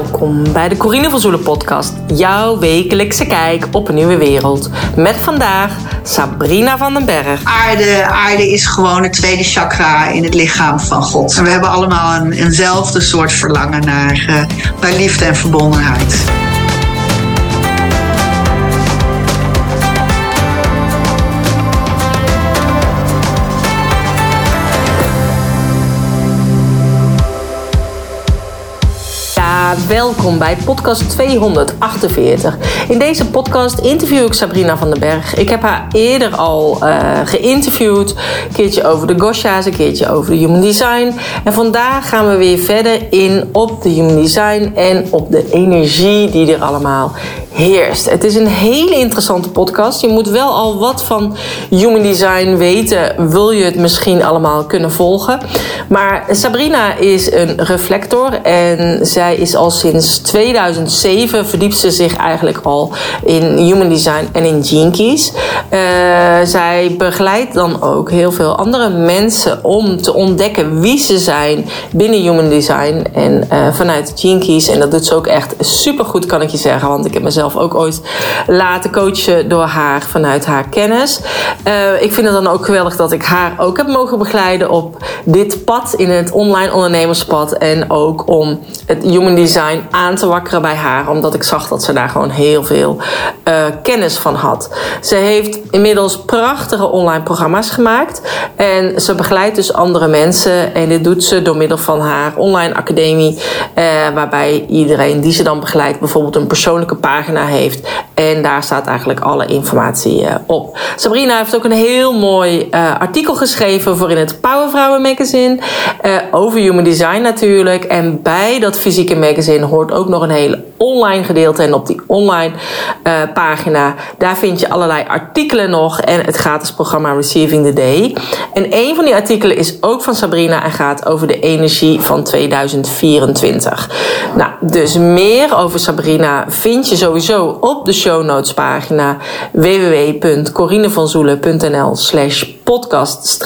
Welkom bij de Corine van Zoelen podcast. Jouw wekelijkse kijk op een nieuwe wereld. Met vandaag Sabrina van den Berg. Aarde, aarde is gewoon het tweede chakra in het lichaam van God. En we hebben allemaal een, eenzelfde soort verlangen naar, uh, naar liefde en verbondenheid. Welkom bij podcast 248. In deze podcast interview ik Sabrina van den Berg. Ik heb haar eerder al uh, geïnterviewd. Een keertje over de Gosha's, een keertje over de Human Design. En vandaag gaan we weer verder in op de Human Design en op de energie die er allemaal heerst. Het is een hele interessante podcast. Je moet wel al wat van Human Design weten. Wil je het misschien allemaal kunnen volgen? Maar Sabrina is een reflector en zij is al sinds 2007 verdiept ze zich eigenlijk al in Human Design en in Keys. Uh, zij begeleidt dan ook heel veel andere mensen om te ontdekken wie ze zijn binnen Human Design en uh, vanuit Keys. En dat doet ze ook echt super goed, kan ik je zeggen, want ik heb mezelf ook ooit laten coachen door haar vanuit haar kennis. Uh, ik vind het dan ook geweldig dat ik haar ook heb mogen begeleiden op dit pad in het online ondernemerspad en ook om het Human Design aan te wakkeren bij haar, omdat ik zag dat ze daar gewoon heel veel uh, kennis van had. Ze heeft inmiddels prachtige online programma's gemaakt en ze begeleidt dus andere mensen en dit doet ze door middel van haar online academie, uh, waarbij iedereen die ze dan begeleidt bijvoorbeeld een persoonlijke pagina heeft en daar staat eigenlijk alle informatie uh, op. Sabrina heeft ook een heel mooi artikel geschreven voor in het Powervrouwen magazine over human design natuurlijk en bij dat fysieke magazine hoort ook nog een hele online gedeelte. En op die online pagina, daar vind je allerlei artikelen nog. En het gratis programma Receiving the Day. En een van die artikelen is ook van Sabrina en gaat over de energie van 2024. Nou, dus meer over Sabrina vind je sowieso op de show notes pagina www.corinevanzoelen.nl slash podcast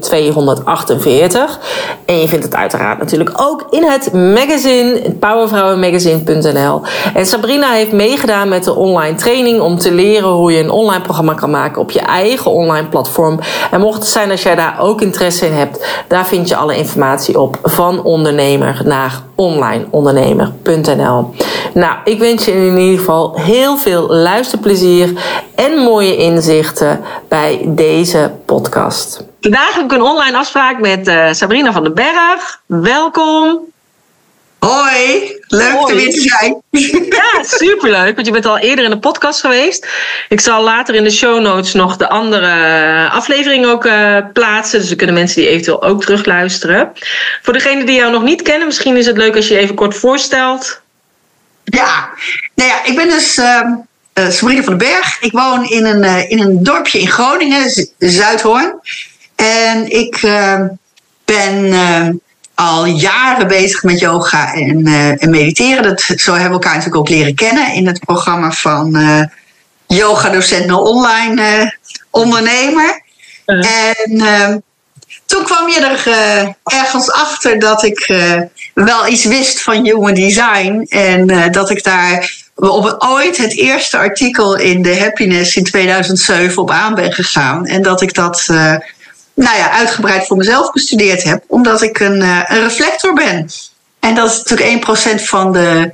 248. En je vindt het uiteraard natuurlijk ook in het magazine, powervrouwenmagazine.nl. En Sabrina heeft meegedaan met de online training om te leren hoe je een online programma kan maken op je eigen online platform. En mocht het zijn als jij daar ook interesse in hebt, daar vind je alle informatie op van ondernemer naar onlineondernemer.nl. Nou, ik wens je in ieder geval heel veel luisterplezier en mooie inzichten bij deze podcast. Vandaag heb ik een online afspraak met uh, Sabrina van den Berg. Welkom. Hoi, leuk Hoi. er weer te zijn. Ja, superleuk, want je bent al eerder in de podcast geweest. Ik zal later in de show notes nog de andere afleveringen ook uh, plaatsen. Dus dan kunnen mensen die eventueel ook terugluisteren. Voor degenen die jou nog niet kennen, misschien is het leuk als je je even kort voorstelt. Ja, nou ja, ik ben dus uh, Sabrina van den Berg. Ik woon in een, uh, in een dorpje in Groningen, Zuidhoorn. En ik uh, ben al jaren bezig met yoga en, en mediteren. Dat, zo hebben we elkaar natuurlijk ook leren kennen in het programma van uh, Yoga Docent Online Ondernemer. En toen kwam je er ergens achter dat ik wel iets wist van Human Design. En dat ik daar op ooit het eerste artikel in de Happiness in 2007 op aan ben gegaan. En dat ik dat nou ja, uitgebreid voor mezelf bestudeerd heb, omdat ik een, uh, een reflector ben. En dat is natuurlijk 1% van de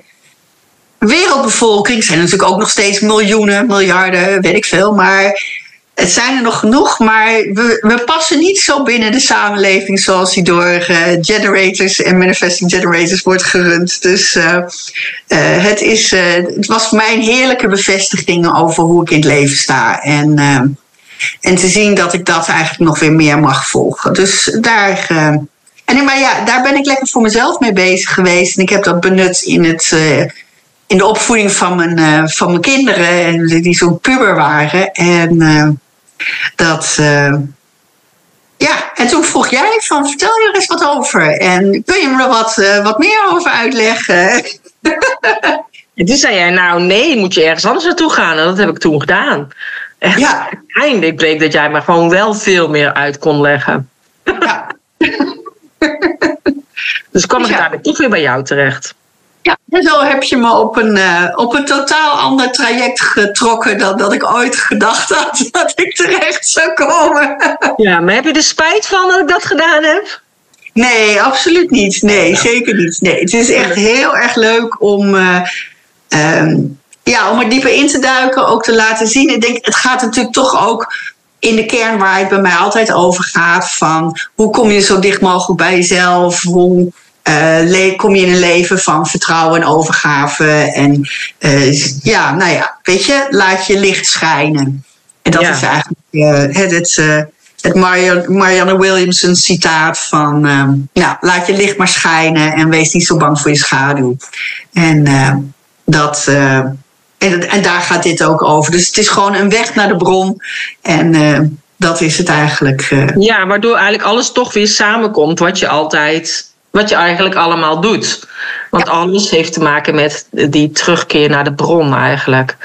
wereldbevolking. Er zijn natuurlijk ook nog steeds miljoenen, miljarden, weet ik veel. Maar het zijn er nog genoeg. Maar we, we passen niet zo binnen de samenleving zoals die door uh, generators en manifesting generators wordt gerund. Dus uh, uh, het, is, het was voor mij een heerlijke bevestiging over hoe ik in het leven sta. En en te zien dat ik dat eigenlijk nog weer meer mag volgen. Dus daar. En maar ja, daar ben ik lekker voor mezelf mee bezig geweest. En ik heb dat benut in, het, in de opvoeding van mijn, uh, van mijn kinderen, die zo'n puber waren. En dat. ja, en toen vroeg jij van vertel je er eens wat over. En kun je me er wat, wat meer over uitleggen? en toen zei jij, nou nee, moet je ergens anders naartoe gaan. En dat heb ik toen gedaan. En ja. uiteindelijk bleek dat jij me gewoon wel veel meer uit kon leggen. Ja. dus kwam ik ja. daar toch weer bij jou terecht. Ja, en zo heb je me op een, uh, op een totaal ander traject getrokken dan dat ik ooit gedacht had dat ik terecht zou komen. Ja, maar heb je er spijt van dat ik dat gedaan heb? Nee, absoluut niet. Nee, zeker niet. Nee, het is echt heel erg leuk om, uh, um, ja, om er dieper in te duiken, ook te laten zien. Ik denk, het gaat natuurlijk toch ook in de kern waar het bij mij altijd over gaat: van hoe kom je zo dicht mogelijk bij jezelf? Hoe uh, kom je in een leven van vertrouwen en overgave? En uh, ja, nou ja, weet je, laat je licht schijnen. En dat ja. is eigenlijk uh, het, Marianne Williamson citaat van... nou, laat je licht maar schijnen en wees niet zo bang voor je schaduw. En dat... En, en, daar gaat dit ook over. Dus het is gewoon een weg naar de bron. En dat is het eigenlijk. Ja, waardoor eigenlijk alles toch weer samenkomt wat je altijd wat je eigenlijk allemaal doet. Want alles heeft te maken met die terugkeer naar de bron eigenlijk.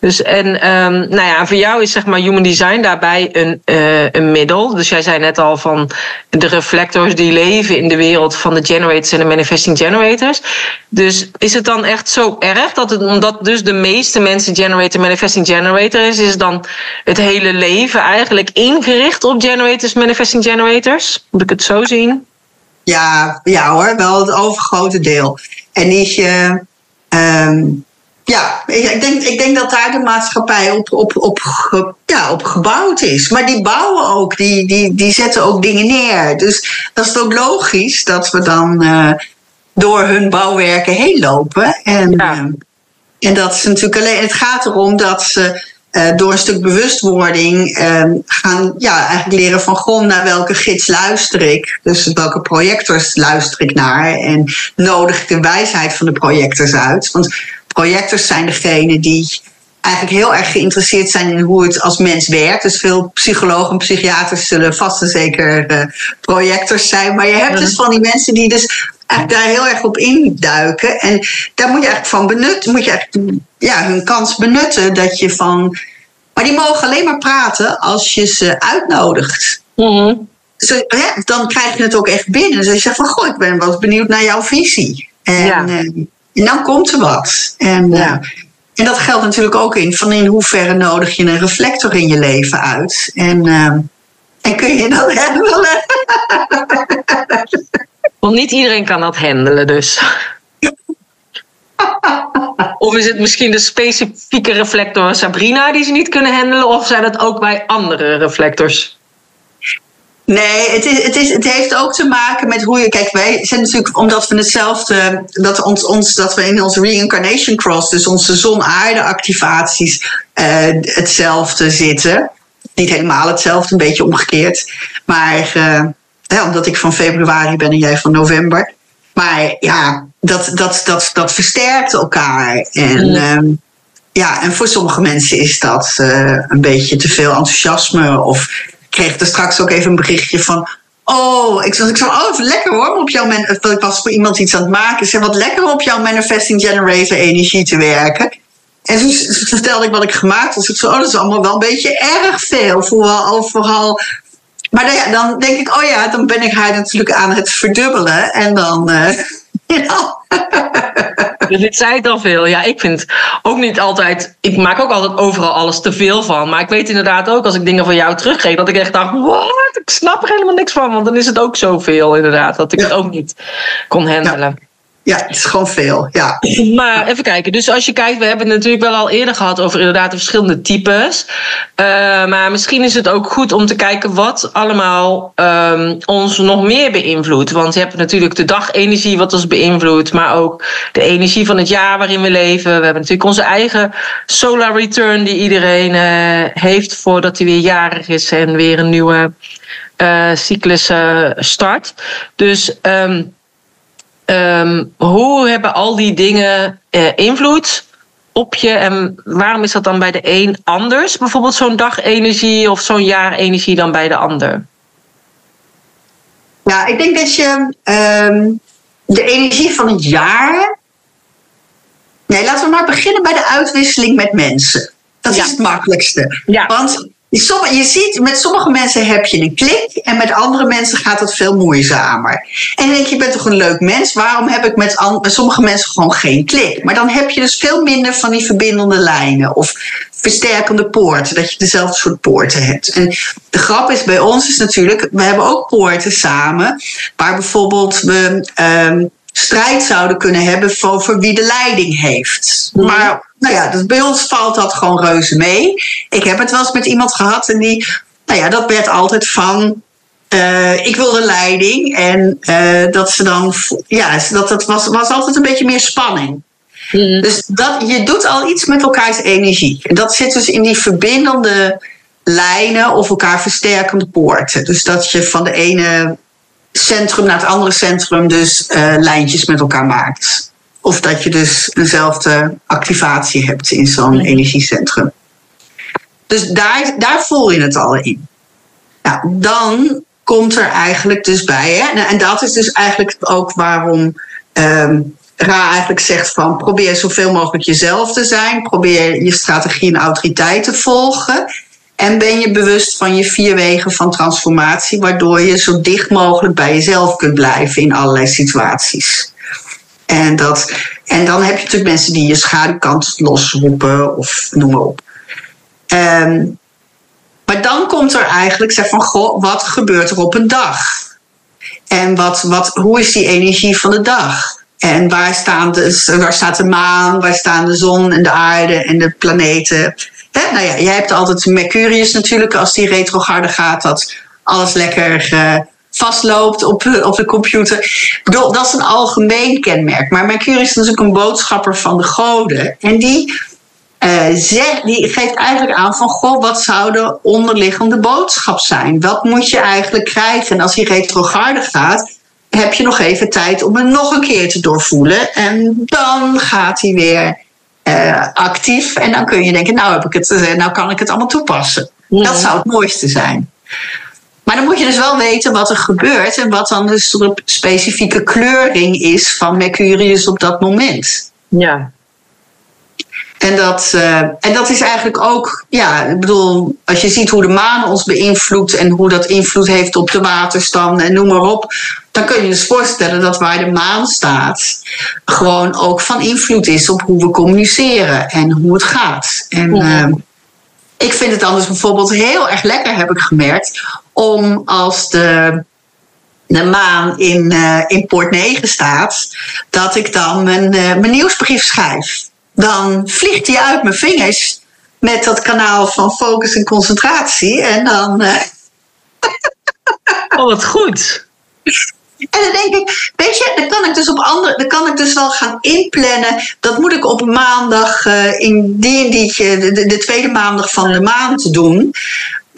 Dus en um, nou ja, voor jou is zeg maar human design daarbij een, uh, een middel. Dus jij zei net al van de reflectors die leven in de wereld van de generators en de manifesting generators. Dus is het dan echt zo erg dat het, omdat dus de meeste mensen generator manifesting generator is, is dan het hele leven eigenlijk ingericht op generators manifesting generators? Moet ik het zo zien? Ja, ja hoor, wel het overgrote deel. En is je. Um, ja, ik denk, ik denk dat daar de maatschappij op, op, op, ja, op gebouwd is. Maar die bouwen ook, die, die, die zetten ook dingen neer. Dus dat is ook logisch dat we dan uh, door hun bouwwerken heen lopen. En, ja. uh, en dat is natuurlijk alleen. Het gaat erom dat ze uh, door een stuk bewustwording uh, gaan ja, eigenlijk leren van goh, naar welke gids luister ik. Dus welke projectors luister ik naar. En nodig ik de wijsheid van de projectors uit. Want projectors zijn degene die eigenlijk heel erg geïnteresseerd zijn in hoe het als mens werkt. Dus veel psychologen en psychiaters zullen vast en zeker uh, projectors zijn. Maar je hebt dus van die mensen die dus daar heel erg op induiken. En daar moet je eigenlijk van benutten, moet je eigenlijk ja, hun kans benutten dat je van. Maar die mogen alleen maar praten als je ze uitnodigt. Mm dan krijg je het ook echt binnen. Dus je zegt van, goh, ik ben wel benieuwd naar jouw visie. En, ja. Eh, en dan komt er wat. En, ja. uh, en dat geldt natuurlijk ook in van in hoeverre nodig je een reflector in je leven uit. En, en kun je dat handelen? Want niet iedereen kan dat handelen, dus. of is het misschien de specifieke reflector Sabrina die ze niet kunnen handelen, of zijn het ook bij andere reflectors? Nee, het, is, het, is, het heeft ook te maken met hoe je. Kijk, wij zijn natuurlijk, omdat we hetzelfde. Dat, ons, ons, dat we in onze reincarnation cross, dus onze zon-aarde-activaties, uh, hetzelfde zitten. Niet helemaal hetzelfde, een beetje omgekeerd. Maar uh, ja, omdat ik van februari ben en jij van november. Maar ja, dat, dat, dat, dat versterkt elkaar. En, mm. ja, en voor sommige mensen is dat uh, een beetje te veel enthousiasme. Of ik kreeg er straks ook even een berichtje van. Oh, ik, ik zei, oh, lekker hoor, op jouw man, ik was voor iemand iets aan het maken. Ik zei, wat lekker op jouw manifesting generator energie te werken. En toen vertelde ik wat ik gemaakt had. Dus ik zei, oh, dat is allemaal wel een beetje erg veel. Vooral, vooral maar dan, ja, dan denk ik, oh ja, dan ben ik haar natuurlijk aan het verdubbelen. En dan. Uh, ja. Dus dit zei ik al veel. Ja, ik vind ook niet altijd. Ik maak ook altijd overal alles te veel van. Maar ik weet inderdaad ook als ik dingen van jou teruggeef. dat ik echt dacht: wat? Ik snap er helemaal niks van. Want dan is het ook zoveel, inderdaad. Dat ik het ook niet kon handelen. Ja. Ja, het is gewoon veel. Ja. Maar even kijken. Dus als je kijkt, we hebben het natuurlijk wel al eerder gehad over inderdaad de verschillende types. Uh, maar misschien is het ook goed om te kijken wat allemaal um, ons nog meer beïnvloedt. Want je hebt natuurlijk de dagenergie wat ons beïnvloedt, maar ook de energie van het jaar waarin we leven. We hebben natuurlijk onze eigen solar return die iedereen uh, heeft voordat hij weer jarig is en weer een nieuwe uh, cyclus start. Dus. Um, Um, hoe hebben al die dingen uh, invloed op je en waarom is dat dan bij de een anders? Bijvoorbeeld zo'n dagenergie of zo'n jaarenergie dan bij de ander? Ja, ik denk dat je um, de energie van het jaar. Nee, laten we maar beginnen bij de uitwisseling met mensen. Dat is het makkelijkste. Ja. Want je ziet, met sommige mensen heb je een klik en met andere mensen gaat het veel moeizamer. En dan denk je, je bent toch een leuk mens, waarom heb ik met, met sommige mensen gewoon geen klik? Maar dan heb je dus veel minder van die verbindende lijnen of versterkende poorten, dat je dezelfde soort poorten hebt. En de grap is bij ons is natuurlijk, we hebben ook poorten samen, waar bijvoorbeeld we um, strijd zouden kunnen hebben over wie de leiding heeft. Mhm. Maar nou ja, dus bij ons valt dat gewoon reuze mee. Ik heb het wel eens met iemand gehad en die, nou ja, dat werd altijd van. Uh, ik wil de leiding en uh, dat ze dan, ja, dat, dat was, was altijd een beetje meer spanning. Mhm. Dus dat, je doet al iets met elkaars energie. En dat zit dus in die verbindende lijnen of elkaar versterkende poorten. Dus dat je van de ene centrum naar het andere centrum dus uh, lijntjes met elkaar maakt. Of dat je dus eenzelfde activatie hebt in zo'n mhm. energiecentrum. Dus daar, daar voel je het al in. Nou, dan komt er eigenlijk dus bij, hè, en dat is dus eigenlijk ook waarom um, Ra eigenlijk zegt van probeer zoveel mogelijk jezelf te zijn, probeer je strategie en autoriteit te volgen. En ben je bewust van je vier wegen van transformatie, waardoor je zo dicht mogelijk bij jezelf kunt blijven in allerlei situaties. En, dat, en dan heb je natuurlijk mensen die je schaduwkant losroepen of noem maar op. Um, maar dan komt er eigenlijk, zeg van, goh, wat gebeurt er op een dag? En wat, wat, hoe is die energie van de dag? En waar, staan de, waar staat de maan, waar staan de zon en de aarde en de planeten? nou ja, jij hebt altijd Mercurius natuurlijk, als die retrograde gaat, dat alles lekker uh, vastloopt op, op de computer. Ik bedoel, dat is een algemeen kenmerk. Maar Mercurius is natuurlijk een boodschapper van de goden. En die, uh, die geeft eigenlijk aan van, goh, wat zou de onderliggende boodschap zijn? Wat moet je eigenlijk krijgen? En als die retrograde gaat, heb je nog even tijd om het nog een keer te doorvoelen. En dan gaat hij weer uh, actief. En dan kun je denken, nou, heb ik het, uh, nou kan ik het allemaal toepassen. Dat zou het mooiste zijn. Maar dan moet je dus wel weten wat er gebeurt en wat dan dus de specifieke kleuring is van Mercurius op dat moment. Ja. En dat, uh, en dat is eigenlijk ook, ja, ik bedoel, als je ziet hoe de maan ons beïnvloedt en hoe dat invloed heeft op de waterstand en noem maar op, dan kun je dus voorstellen dat waar de maan staat, gewoon ook van invloed is op hoe we communiceren en hoe het gaat. En uh, ik vind het anders bijvoorbeeld heel erg lekker, heb ik gemerkt, om als de de maan in, uh, in Poort 9 staat, dat ik dan mijn, uh, mijn nieuwsbrief schrijf dan vliegt hij uit mijn vingers met dat kanaal van focus en concentratie. En dan. Uh... oh, wat goed. En dan denk ik, weet je, dan kan ik dus op andere, dan kan ik dus wel gaan inplannen. Dat moet ik op maandag uh, in die en die, de, de, tweede maandag van de maand doen.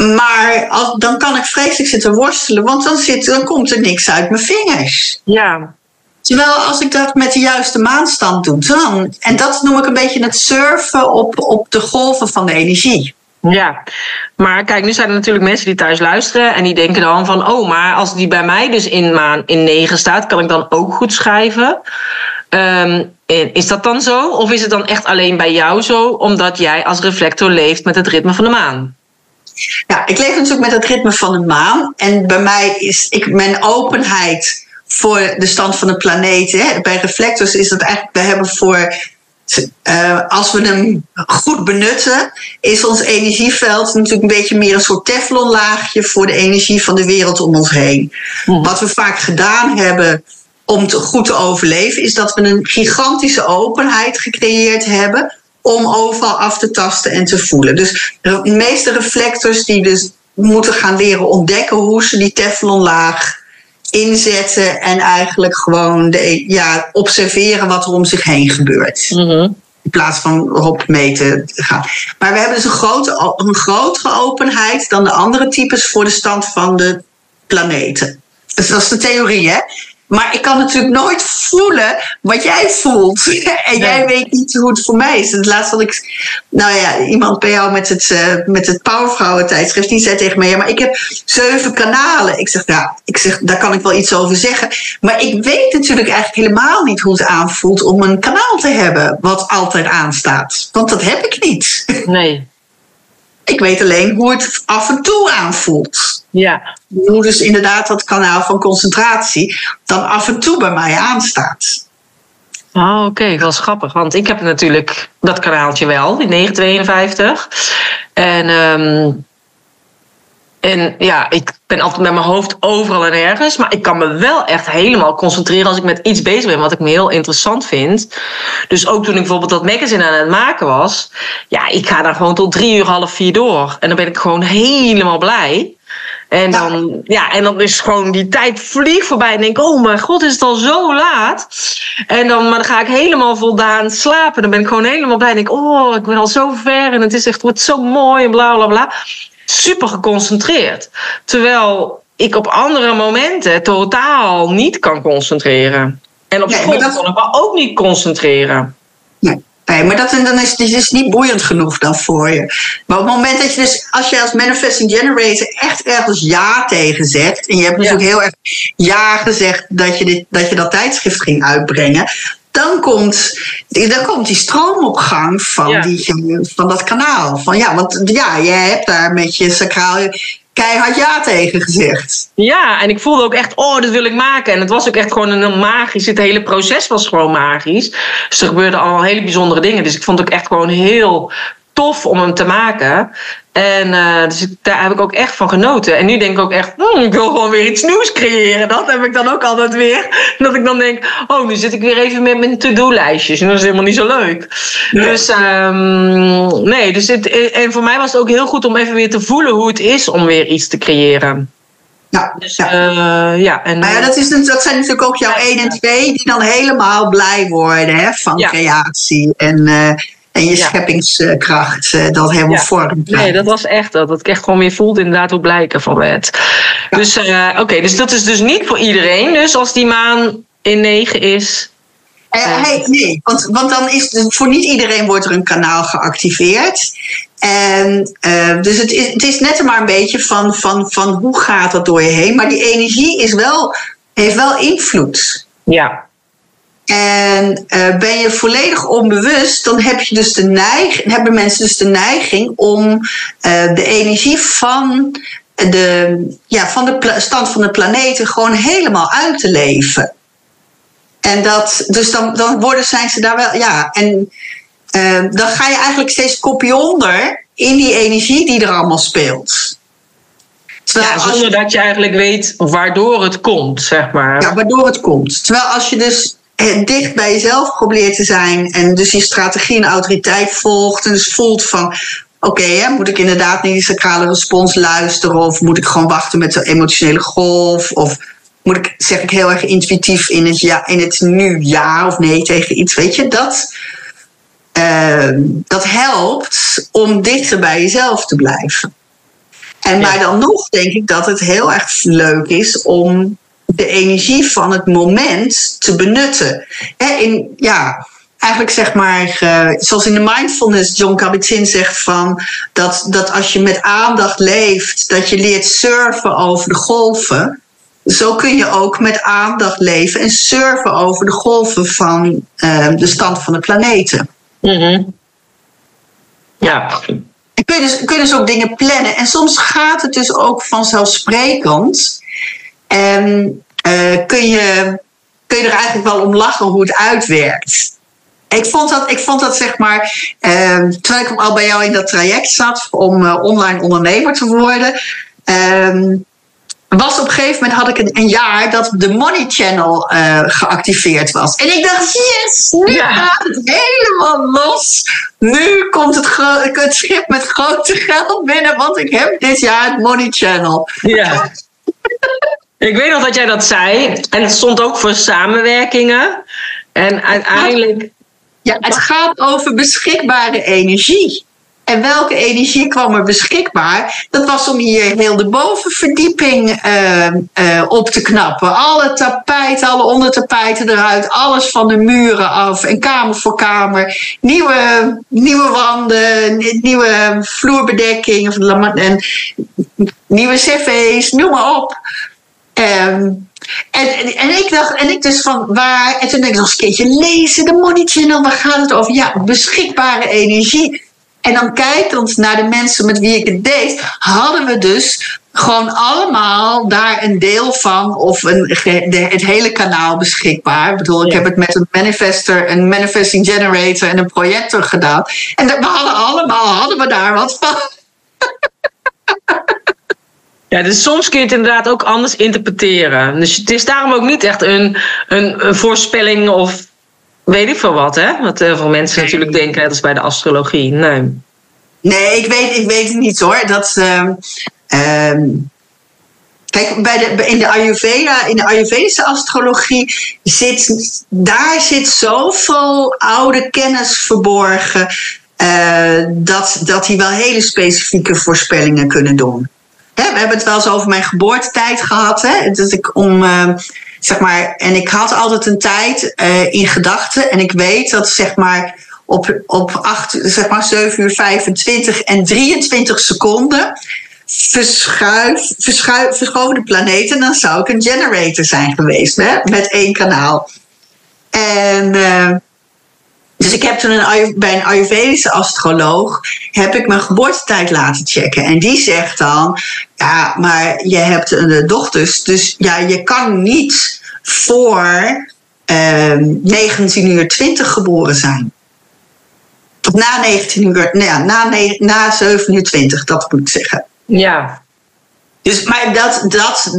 Maar als, dan kan ik vreselijk zitten worstelen, want dan, zit, dan komt er niks uit mijn vingers. Ja, Terwijl als ik dat met de juiste maanstand doe, dan. En dat noem ik een beetje het surfen op, op de golven van de energie. Ja, maar kijk, nu zijn er natuurlijk mensen die thuis luisteren en die denken dan van, oh, maar als die bij mij dus in maan in 9 staat, kan ik dan ook goed schrijven? Um, is dat dan zo? Of is het dan echt alleen bij jou zo, omdat jij als reflector leeft met het ritme van de maan? Ja, ik leef natuurlijk met het ritme van de maan. En bij mij is ik, mijn openheid voor de stand van de planeet. Hè. Bij reflectors is dat eigenlijk, we hebben voor, uh, als we hem goed benutten, is ons energieveld natuurlijk een beetje meer een soort teflonlaagje voor de energie van de wereld om ons heen. Mhm. Wat we vaak gedaan hebben om te, goed te overleven, is dat we een gigantische openheid gecreëerd hebben om overal af te tasten en te voelen. Dus de meeste reflectors die dus moeten gaan leren ontdekken hoe ze die teflonlaag inzetten en eigenlijk gewoon de, ja, observeren wat er om zich heen gebeurt. Mm In plaats van erop mee te gaan. Maar we hebben dus een, grote, een grotere openheid dan de andere types voor de stand van de planeten. Dus dat is de theorie, hè? Maar ik kan natuurlijk nooit voelen wat jij voelt. En jij weet niet hoe het voor mij is. Het laatste wat ik. Nou ja, iemand bij jou met het, uh, met het Powervrouwen tijdschrift. die zei tegen mij: Ja, maar ik heb zeven kanalen. Ik zeg: Ja, ik zeg, daar kan ik wel iets over zeggen. Maar ik weet natuurlijk eigenlijk helemaal niet hoe het aanvoelt om een kanaal te hebben. wat altijd aanstaat. Want dat heb ik niet. Nee. Ik weet alleen hoe het af en toe aanvoelt. Ja. Hoe dus inderdaad dat kanaal van concentratie dan af en toe bij mij aanstaat. Oh, oké, dat is grappig. Want ik heb natuurlijk dat kanaaltje wel, die 952. En, ehm, en ja, ik ben altijd met mijn hoofd overal en ergens. Maar ik kan me wel echt helemaal concentreren als ik met iets bezig ben, wat ik me heel interessant vind. Dus ook toen ik bijvoorbeeld dat magazine aan het maken was. Ja, ik ga daar gewoon tot drie uur, half vier door. En dan ben ik gewoon helemaal blij. En dan, ja. en dan is gewoon die tijd vliegt voorbij. En denk oh mijn god, is het al zo laat? En dan, maar dan ga ik helemaal voldaan slapen. Dan ben ik gewoon helemaal blij. En denk oh, ik ben al zo ver. En het is echt, wordt zo mooi en bla bla bla. Super geconcentreerd. Terwijl ik op andere momenten totaal niet kan concentreren. En op nee, school dat... kon ik me ook niet concentreren. Nee. Nee, maar dat, dan is het is niet boeiend genoeg dan voor je. Maar op het moment dat je dus, als je als manifesting generator echt ergens ja tegen zegt, en je hebt natuurlijk heel erg ja gezegd dat je, dit, dat je dat tijdschrift ging uitbrengen, dan komt, dan komt die stroomopgang van, die, van dat kanaal. Van, ja, want ja, je hebt daar met je sacraal keihard ja tegen gezegd. Ja, en ik voelde ook echt, oh, dat wil ik maken. En het was ook echt gewoon een magisch. Het hele proces was gewoon magisch. Dus er gebeurden allemaal hele bijzondere dingen. Dus ik vond het ook echt gewoon heel tof om hem te maken. En uh, dus daar heb ik ook echt van genoten. En nu denk ik ook echt, hmm, ik wil gewoon weer iets nieuws creëren. Dat heb ik dan ook altijd weer. Dat ik dan denk, oh, nu zit ik weer even met mijn to-do-lijstjes. En dat is helemaal niet zo leuk. Dus um, nee, dus het, en voor mij was het ook heel goed om even weer te voelen hoe het is om weer iets te creëren. Ja, dus, ja. Uh, ja, en, maar ja, dat, is, dat zijn natuurlijk ook jouw 1 en 2 die dan helemaal blij worden hè, van creatie. En uh, en je scheppingskracht uh, dat helemaal ja. vormt. Nee, dat was echt dat. Dat ik echt gewoon weer voelde inderdaad hoe blij ik ervan werd. Dus uh, oké, dus dat is dus niet voor iedereen. Dus als die maan in 9 is. Uh, hey, nee, want, want dan is voor niet iedereen wordt er een kanaal geactiveerd. En dus het is, het is net maar een beetje van, van, van hoe gaat dat door je heen. Maar die energie is wel, heeft wel invloed. Ja. En uh, ben je volledig onbewust, dan heb je dus de neiging, hebben mensen dus de neiging om uh, de energie van de, ja, van de stand van de planeten gewoon helemaal uit te leven. En dat, dus dan, dan worden, zijn ze daar wel, ja, en uh, dan ga je eigenlijk steeds kopje onder in die energie die er allemaal speelt. Terwijl ja, zonder je, dat je eigenlijk weet waardoor het komt, zeg maar. Ja, waardoor het komt. Terwijl als je dus dicht bij jezelf probeert te zijn en dus je strategie en autoriteit volgt. En dus voelt van oké, okay, moet ik inderdaad naar die sacrale respons luisteren of moet ik gewoon wachten met de emotionele golf? Of moet ik, zeg ik heel erg intuïtief in het, ja, in het nu ja of nee tegen iets, weet je, dat, uh, dat helpt om dichter bij jezelf te blijven. En maar dan nog denk ik dat het heel erg leuk is om de energie van het moment te benutten. in, ja, eigenlijk zeg maar, uh, zoals in de mindfulness John Kabat-Zinn zegt van dat, dat als je met aandacht leeft, dat je leert surfen over de golven. Zo kun je ook met aandacht leven en surfen over de golven van uh, de stand van de planeten. Mm Ja. En kun je, dus, kun je dus ook dingen plannen. En soms gaat het dus ook vanzelfsprekend en uh, kun, je, kun je er eigenlijk wel om lachen hoe het uitwerkt. Ik vond dat, ik vond dat zeg maar, uh, terwijl ik al bij jou in dat traject zat om uh, online ondernemer te worden, uh, was op een gegeven moment had ik een, een jaar dat de Money Channel uh, geactiveerd was. En ik dacht, yes, nu ja. gaat het helemaal los. Nu komt het, het schip met grote geld binnen, want ik heb dit jaar het Money Channel. Ja. Ik weet nog dat jij dat zei. En het stond ook voor samenwerkingen. En uiteindelijk. Ja, het gaat over beschikbare energie. En welke energie kwam er beschikbaar? Dat was om hier heel de bovenverdieping uh, uh, op te knappen. Alle tapijten, alle ondertapijten eruit, alles van de muren af en kamer voor kamer. Nieuwe, nieuwe wanden, nieuwe vloerbedekking en nieuwe cv's, noem maar op. Um, en, en, ik dacht, en ik dus van waar, en toen denk ik nog eens een keertje lezen, de Money Channel, waar gaat het over? Ja, beschikbare energie. En dan kijkend naar de mensen met wie ik het deed, hadden we dus gewoon allemaal daar een deel van of een, de, het hele kanaal beschikbaar. Ik bedoel, ik heb het met een manifester, een manifesting generator en een projector gedaan. En we hadden allemaal hadden we daar wat van. Ja, dus soms kun je het inderdaad ook anders interpreteren. Dus het is daarom ook niet echt een, een, een voorspelling of weet ik veel wat, hè? Wat heel veel mensen natuurlijk denken, net als bij de astrologie. Nee. Nee, ik weet, ik weet het niet hoor. Dat, uh, kijk, bij de, in de Ayurveda, in de Ayurvedische astrologie zit, daar zit zoveel oude kennis verborgen. Uh, dat, dat die wel hele specifieke voorspellingen kunnen doen. We hebben het wel eens over mijn geboortetijd gehad. Hè, dat ik om, uh, zeg maar, en ik had altijd een tijd uh, in gedachten. En ik weet dat zeg maar op, op 8, zeg maar 7 uur 25 en 23 seconden verschuif, verschuif, verschoven de planeten, dan zou ik een generator zijn geweest hè, met één kanaal. En uh, dus ik heb toen een, bij een Ayurvedische astroloog heb ik mijn geboortetijd laten checken. En die zegt dan, ja, maar je hebt een dochters, dus ja, je kan niet voor uh, 19 uur 20 geboren zijn. Tot na 19 uur, nou ja, na, na 7 uur 20, dat moet ik zeggen. Ja. Dus, maar dat, dat,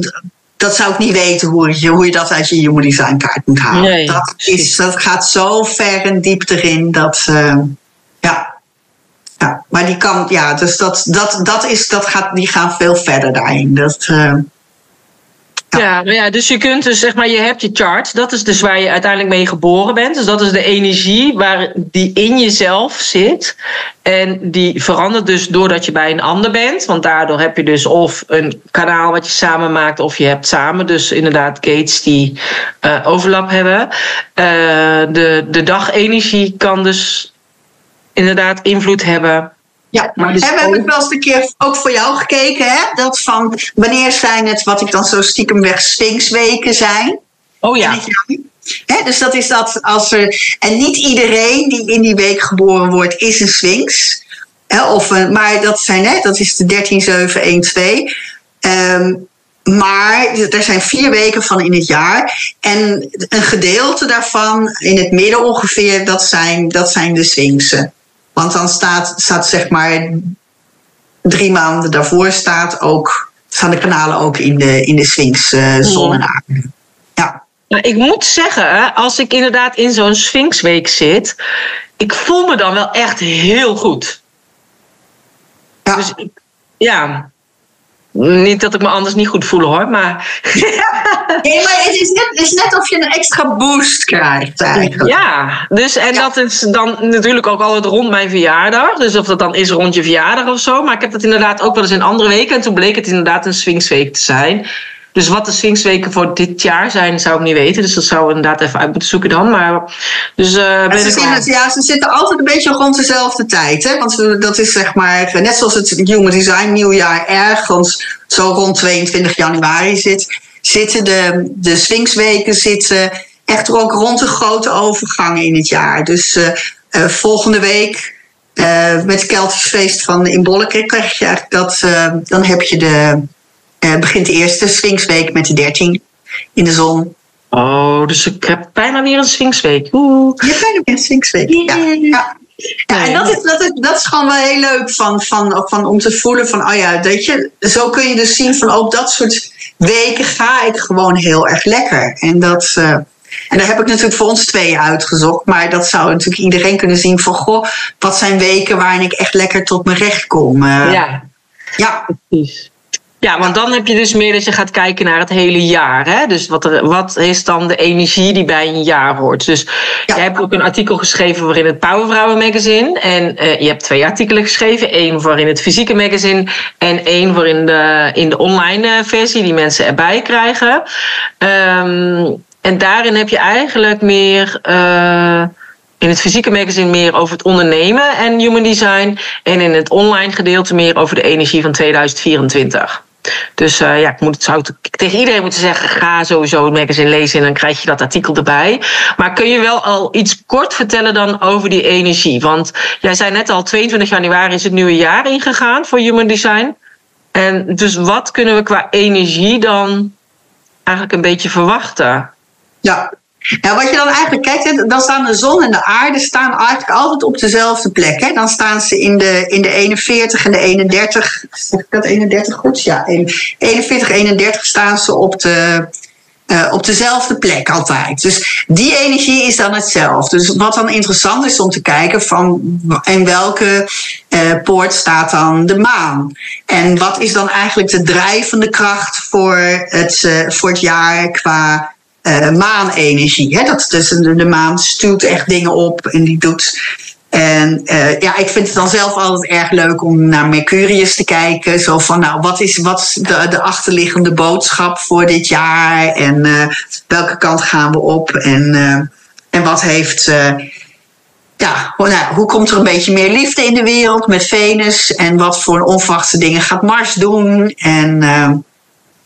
dat zou ik niet weten hoe je, hoe je dat uit je human design kaart moet halen. Nee, dat, is, dat gaat zo ver en diep erin dat, uh, ja. ja. Maar die kan, ja, dus dat, dat, dat is, dat gaat, die gaan veel verder daarin. Dat, uh, ja, maar ja, dus je kunt dus zeg maar, je hebt je chart. Dat is dus waar je uiteindelijk mee geboren bent. Dus dat is de energie waar die in jezelf zit. En die verandert dus doordat je bij een ander bent. Want daardoor heb je dus of een kanaal wat je samen maakt, of je hebt samen dus inderdaad gates die uh, overlap hebben. Uh, de, de dagenergie kan dus inderdaad invloed hebben ja, maar dus en we hebben ook... wel eens een keer ook voor jou gekeken, hè? Dat van wanneer zijn het wat ik dan zo stiekem weg Sphinxweken zijn. Oh ja. He, dus dat is dat als er. En niet iedereen die in die week geboren wordt, is een Sphinx. He, of een, maar dat, zijn, hè, dat is de 13712. Um, maar er zijn vier weken van in het jaar. En een gedeelte daarvan, in het midden ongeveer, dat zijn, dat zijn de Sphinxen. Want dan staat, staat zeg maar drie maanden daarvoor staat ook, staan de kanalen ook in de, in de Sphinx uh, zon en aarde. Ja. Nou, ik moet zeggen, als ik inderdaad in zo'n Sphinxweek zit, ik voel me dan wel echt heel goed. Ja. Dus ja, niet dat ik me anders niet goed voel hoor, maar. nee, maar het is, net, het is net of je een extra boost krijgt eigenlijk. Ja, dus en dat is dan natuurlijk ook altijd rond mijn verjaardag. Dus of dat dan is rond je verjaardag of zo. Maar ik heb dat inderdaad ook wel eens in andere weken. En toen bleek het inderdaad een Sphinxweek te zijn. Dus wat de Sphinxweken voor dit jaar zijn, zou ik niet weten. Dus dat zou inderdaad even uit moeten zoeken dan. Maar, dus, uh, ben ze, zitten, ja, ze zitten altijd een beetje rond dezelfde tijd. Hè? Want dat is zeg maar, net zoals het Human Design nieuwjaar ergens zo rond 22 januari zit. Zitten de, de Sphinxweken zitten echt ook rond de grote overgangen in het jaar. Dus uh, uh, volgende week met het Keltisch feest van in Bolleke krijg je eigenlijk dat, dan heb je de uh, begint de eerste Sphinxweek met de 13 in de zon. Oh, dus ik heb bijna weer een Sphinxweek. Oeh. Je hebt bijna weer een Sphinxweek. Ja. ja. Ja, en dat is, dat, is, dat is gewoon wel heel leuk van, van, van, om te voelen van, oh ja, weet je, zo kun je dus zien van op dat soort weken ga ik gewoon heel erg lekker. En dat, uh, en daar heb ik natuurlijk voor ons twee uitgezocht, maar dat zou natuurlijk iedereen kunnen zien van, goh, wat zijn weken waarin ik echt lekker tot mijn recht kom. Uh, ja. Ja, precies. Ja, want dan heb je dus meer dat je gaat kijken naar het hele jaar. Hè? Dus wat, er, wat is dan de energie die bij een jaar hoort? Dus ja. jij hebt ook een artikel geschreven waarin het Powervrouwen magazine. En uh, je hebt twee artikelen geschreven. één waarin het fysieke magazine. En één waarin de, in de online eh, versie die mensen erbij krijgen. Um, en daarin heb je eigenlijk meer... Uh, in het fysieke magazine meer over het ondernemen en human design. En in het online gedeelte meer over de energie van 2024. Dus ja, ik moet, zou tegen iedereen moeten zeggen: ga sowieso het magazine lezen en dan krijg je dat artikel erbij. Maar kun je wel al iets kort vertellen dan over die energie? Want jij zei net al: 22 januari is het nieuwe jaar ingegaan voor Human Design. En dus wat kunnen we qua energie dan eigenlijk een beetje verwachten? Ja, ja, wat je dan eigenlijk kijkt, dan staan de zon en de aarde staan eigenlijk altijd op dezelfde plek. Hè? Dan staan ze in de, in de 41 en de 31. Zeg ik dat 31 goed? Ja, 41, 31 staan ze op de, uh, op dezelfde plek altijd. Dus die energie is dan hetzelfde. Dus wat dan interessant is om te kijken van in welke uh, poort staat dan de maan. En wat is dan eigenlijk de drijvende kracht voor het, uh, voor het jaar qua uh, maanenergie. Hè? Dat, dus de, de maan stuurt echt dingen op en die doet. En uh, ja, ik vind het dan zelf altijd erg leuk om naar Mercurius te kijken. Zo van, nou, wat is, wat de, de achterliggende boodschap voor dit jaar? En uh, welke kant gaan we op? En, en wat heeft. ja, nou, hoe komt er een beetje meer liefde in de wereld met Venus? En wat voor onverwachte dingen gaat Mars doen? En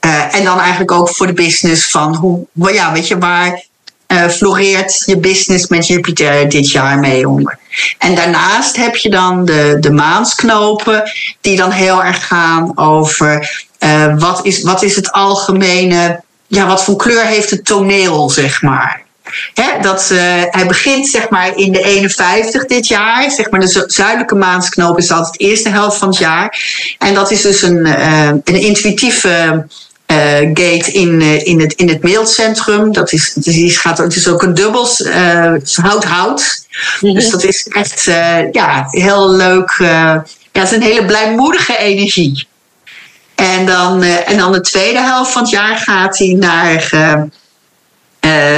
en dan eigenlijk ook voor de business van hoe, ja, weet je, waar uh, floreert je business met Jupiter dit jaar mee onder. En daarnaast heb je dan de, de maansknopen, die dan heel erg gaan over uh, wat, is, wat is het algemene, ja, wat voor kleur heeft het toneel, zeg maar. He, dat, hij begint zeg maar in de 51 dit jaar. Zeg maar de zuidelijke maansknoop is altijd de eerste helft van het jaar. En dat is dus een, uh, een intuïtieve gate in, uh, in, het, in het mailcentrum. Dat is, die gaat, het is ook een dubbels uh, hout-hout. Mm -hmm. Dus dat is echt ja, heel leuk. ja, het is een hele blijmoedige energie. En dan, en dan de tweede helft van het jaar gaat hij naar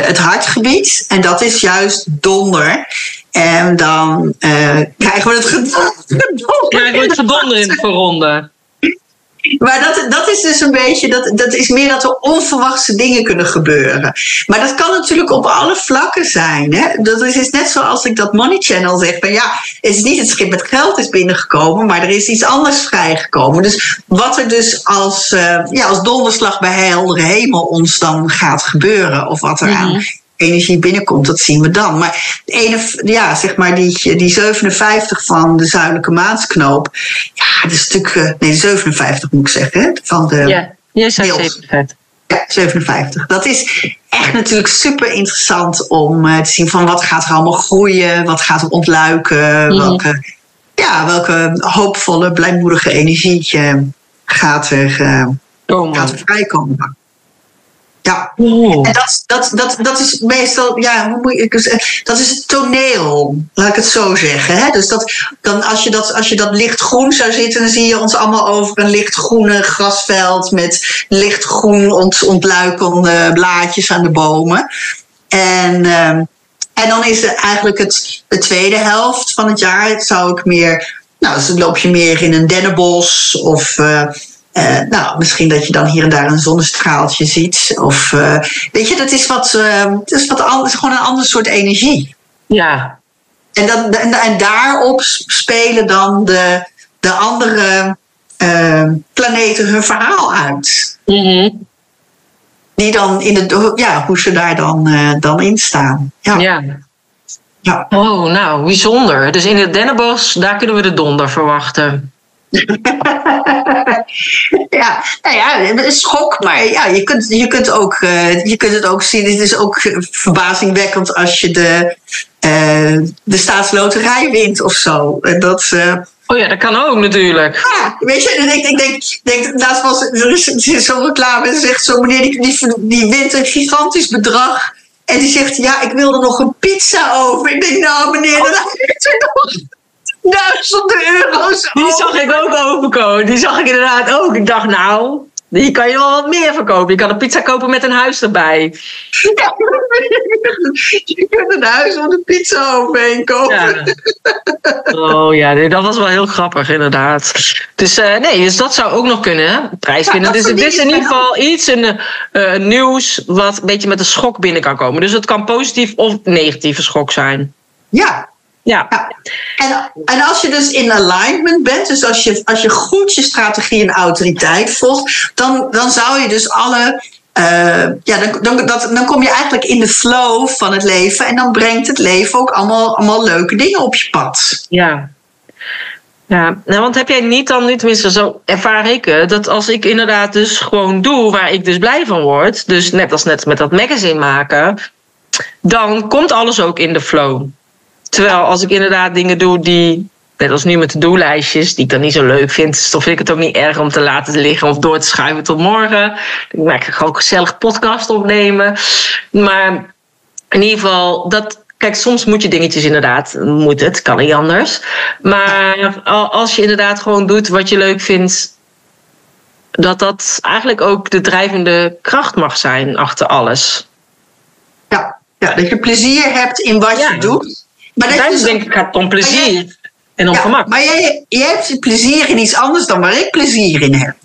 het hartgebied. En dat is juist donder. En dan krijgen we het gedonder. Krijgen we het gedonder in het verronden. Maar dat, dat is dus een beetje, dat, dat is meer dat er onverwachte dingen kunnen gebeuren. Maar dat kan natuurlijk op alle vlakken zijn. Hè? Dat is net zoals ik dat Money Channel zeg. Van ja, het is niet het schip met geld is binnengekomen, maar er is iets anders vrijgekomen. Dus wat er dus als, uh, ja, als donderslag bij heldere hemel ons dan gaat gebeuren, of wat er aan mm -hmm energie binnenkomt, dat zien we dan. Maar de ene, ja, zeg maar die, die 57 van de zuidelijke maansknoop, ja, dat is natuurlijk, nee, de 57 moet ik zeggen, van de. Ja, zei 57. Ja, 57. Dat is echt natuurlijk super interessant om uh, te zien van wat gaat er allemaal groeien, wat gaat er ontluiken, mm. welke, ja, welke hoopvolle, blijmoedige energie uh, gaat er, oh, gaat er vrijkomen. Ja, oh. en dat, dat, dat, dat is meestal, ja, hoe moet ik dat is het toneel, laat ik het zo zeggen. Hè? Dus dat, dan als, je dat, als je dat lichtgroen zou zitten, dan zie je ons allemaal over een lichtgroene grasveld met lichtgroen ont, ontluikende blaadjes aan de bomen. En, uh, en dan is er eigenlijk het, de tweede helft van het jaar, zou ik meer, nou, dan loop je meer in een dennenbos of. Uh, uh, nou, misschien dat je dan hier en daar een zonnestraaltje ziet. Of uh, weet je, dat is wat, uh, dat is wat anders, gewoon een ander soort energie. Ja. En, dat, en, en daarop spelen dan de, de andere planeten hun verhaal uit. Mm -hmm. Die dan in het, ja, hoe ze daar dan, dan in staan. Ja. ja. ja. Oh, nou, bijzonder. Dus in het dennenbos, daar kunnen we de donder verwachten. ja, nou ja, een schok, maar ja, je kunt, je kunt, ook, uh, je kunt het ook zien. Het is ook verbazingwekkend als je de, uh, de staatsloterij wint of zo. En dat, uh, oh ja, dat kan ook natuurlijk. Ja, weet je, ik denk, ik denk, denk laatst was er is, er is zo'n reclame en zegt zo, meneer, die, die, die wint een gigantisch bedrag. En die zegt, ja, ik wil er nog een pizza over. Ik denk, nou meneer, dat heeft u nog duizenden euro's. Die zag ik ook overkomen. Die zag ik inderdaad ook. Ik dacht, nou, die kan je wel wat meer verkopen. Je kan een pizza kopen met een huis erbij. Ja, je kunt een huis met een pizza overheen kopen. Ja. Oh ja, dat was wel heel grappig inderdaad. Dus uh, nee, dus dat zou ook nog kunnen. Prijs vinden. Ja, dus het is in ieder geval iets in, uh, nieuws wat een beetje met een schok binnen kan komen. Dus het kan positief of negatieve schok zijn. Ja, Ja. En, en als je dus in alignment bent, dus als je, als je goed je strategie en autoriteit volgt, dan, dan zou je dus alle. Uh, ja, dan, dan, dat, dan kom je eigenlijk in de flow van het leven en dan brengt het leven ook allemaal, allemaal leuke dingen op je pad. Ja, ja, nou, want heb jij niet dan, niet tenminste zo ervaar ik het, dat als ik inderdaad dus gewoon doe waar ik dus blij van word, dus net als net met dat magazine maken, dan komt alles ook in de flow. Terwijl als ik inderdaad dingen doe die, net als nu met de doellijstjes, die ik dan niet zo leuk vind, dan vind ik het ook niet erg om te laten liggen of door te schuiven tot morgen. Ik maak gewoon gezellig podcast opnemen. Maar in ieder geval, dat, Kijk, soms moet je dingetjes inderdaad, moet het, kan niet anders. Maar als je inderdaad gewoon doet wat je leuk vindt, dat dat eigenlijk ook de drijvende kracht mag zijn achter alles. Ja, ja dat je plezier hebt in wat je doet. Maar dat denk ik gaat om plezier en om ja, gemak. Maar jij, jij hebt plezier in iets anders dan waar ik plezier in heb.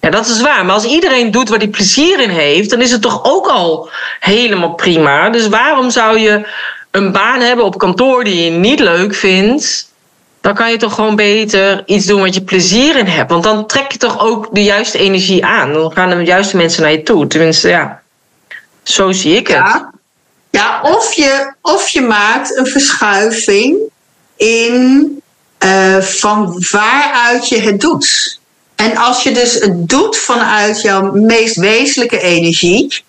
Ja, dat is waar. Maar als iedereen doet waar hij plezier in heeft, dan is het toch ook al helemaal prima. Dus waarom zou je een baan hebben op kantoor die je niet leuk vindt? Dan kan je toch gewoon beter iets doen wat je plezier in hebt. Want dan trek je toch ook de juiste energie aan. Dan gaan de juiste mensen naar je toe. Tenminste, ja. Zo zie ik het. Ja, ja of, je, of je maakt een verschuiving in uh, van waaruit je het doet. En als je dus het doet vanuit jouw meest wezenlijke energie,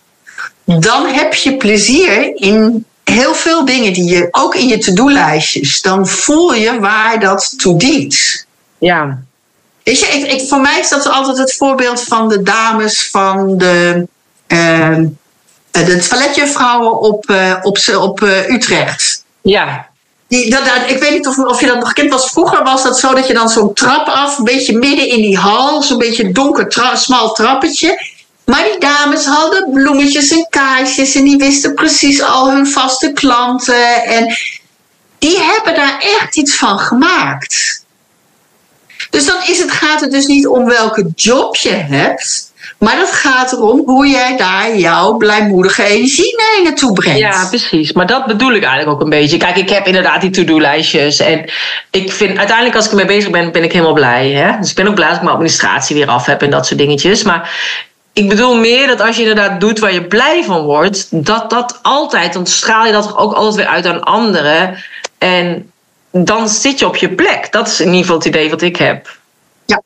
dan heb je plezier in heel veel dingen die je, ook in je to-do-lijstjes, dan voel je waar dat toe dient. Ja. Weet je, ik, ik, voor mij is dat altijd het voorbeeld van de dames van de, uh, de toiletjuffrouwen op, uh, op, op uh, Utrecht. Ja. Die, dat, dat, ik weet niet of, of je dat nog kent. Was, vroeger was dat zo dat je dan zo'n trap af, een beetje midden in die hal, zo'n beetje donker, tra smal trappetje. Maar die dames hadden bloemetjes en kaarsjes en die wisten precies al hun vaste klanten. En die hebben daar echt iets van gemaakt. Dus dan is het, gaat het dus niet om welke job je hebt. Maar het gaat erom hoe jij daar jouw blijmoedige energie naar naartoe brengt. Ja, precies. Maar dat bedoel ik eigenlijk ook een beetje. Kijk, ik heb inderdaad die to-do-lijstjes. En ik vind uiteindelijk als ik ermee bezig ben, ben ik helemaal blij. Hè? Dus ik ben ook blij dat ik mijn administratie weer af heb en dat soort dingetjes. Maar ik bedoel meer dat als je inderdaad doet waar je blij van wordt, dat dat altijd, dan straal je dat ook altijd weer uit aan anderen. En dan zit je op je plek. Dat is in ieder geval het idee wat ik heb. Ja.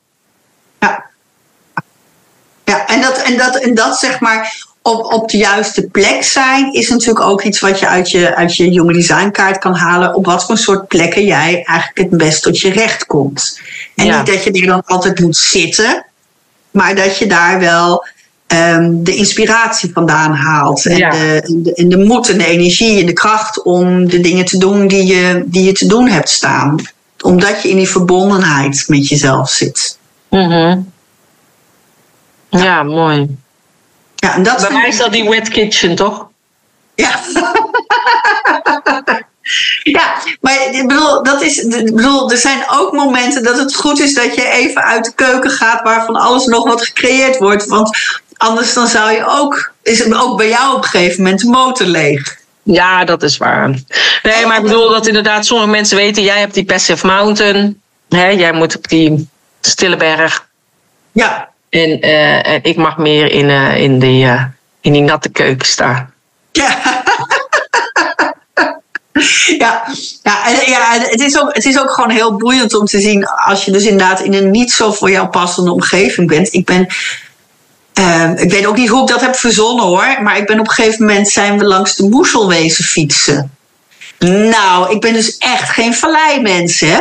Ja. En dat, en dat, en dat zeg maar op, op de juiste plek zijn, is natuurlijk ook iets wat je uit je, uit je jonge designkaart kan halen. Op wat voor soort plekken jij eigenlijk het best tot je recht komt. En niet dat je er dan altijd moet zitten, maar dat je daar wel um, de inspiratie vandaan haalt. En, de, en, de, en de moed en de energie en de kracht om de dingen te doen die je, die je te doen hebt staan. Omdat je in die verbondenheid met jezelf zit. Mm ja. mooi. Ja, en dat Bij mij is dat die wet kitchen, toch? Ja. ja, maar ik bedoel, dat is, ik bedoel, er zijn ook momenten dat het goed is dat je even uit de keuken gaat waarvan alles nog wat gecreëerd wordt. Want anders dan zou je ook, is het ook bij jou op een gegeven moment de motor leeg. Ja, dat is waar. Nee, maar ik bedoel dat inderdaad sommige mensen weten, jij hebt die Passive Mountain. Hè, jij moet op die stille berg. Ja. En, uh, en ik mag meer in, uh, in, die, uh, in die natte keuken staan. Ja. Ja, ja, het, is ook, het is ook gewoon heel boeiend om te zien als je dus inderdaad in een niet zo voor jou passende omgeving bent. Ik ben, uh, ik weet ook niet hoe ik dat heb verzonnen hoor, maar ik ben op een gegeven moment zijn we langs de Moeselwezen fietsen. Nou, ik ben dus echt geen valleimens, hè.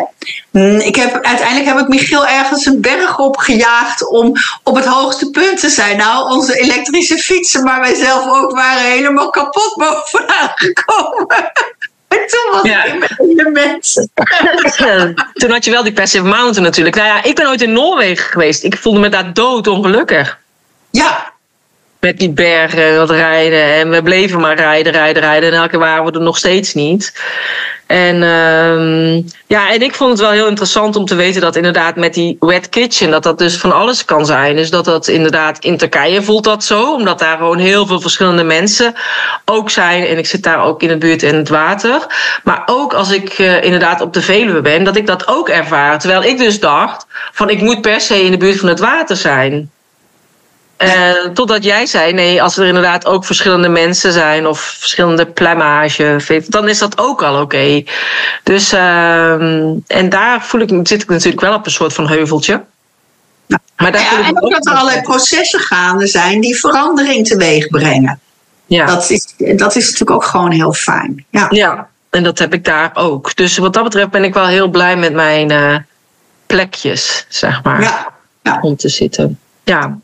Mm, ik heb, uiteindelijk heb ik Michiel ergens een berg opgejaagd om op het hoogste punt te zijn. Nou, onze elektrische fietsen, maar wij zelf ook, waren helemaal kapot bovenaan gekomen. En toen was ja. ik met de mensen. toen had je wel die Passive Mountain natuurlijk. Nou ja, ik ben ooit in Noorwegen geweest. Ik voelde me daar dood ongelukkig. Ja, met die bergen, dat rijden. En we bleven maar rijden, rijden, rijden. En elke keer waren we er nog steeds niet. En, uh, ja, en ik vond het wel heel interessant om te weten dat inderdaad met die wet kitchen, dat dat dus van alles kan zijn. Dus dat dat inderdaad in Turkije voelt dat zo, omdat daar gewoon heel veel verschillende mensen ook zijn. En ik zit daar ook in de buurt in het water. Maar ook als ik uh, inderdaad op de Veluwe ben, dat ik dat ook ervaar. Terwijl ik dus dacht van ik moet per se in de buurt van het water zijn. Uh, totdat jij zei, nee, als er inderdaad ook verschillende mensen zijn of verschillende plumage, dan is dat ook al oké. Okay. Dus, uh, en daar voel ik, zit ik natuurlijk wel op een soort van heuveltje. Maar daar ja, en ook dat er allerlei processen gaande zijn die verandering teweeg brengen. Ja. Dat, is, dat is natuurlijk ook gewoon heel fijn. Ja. ja, en dat heb ik daar ook. Dus wat dat betreft ben ik wel heel blij met mijn uh, plekjes, zeg maar. Ja. ja. Om te zitten. Ja.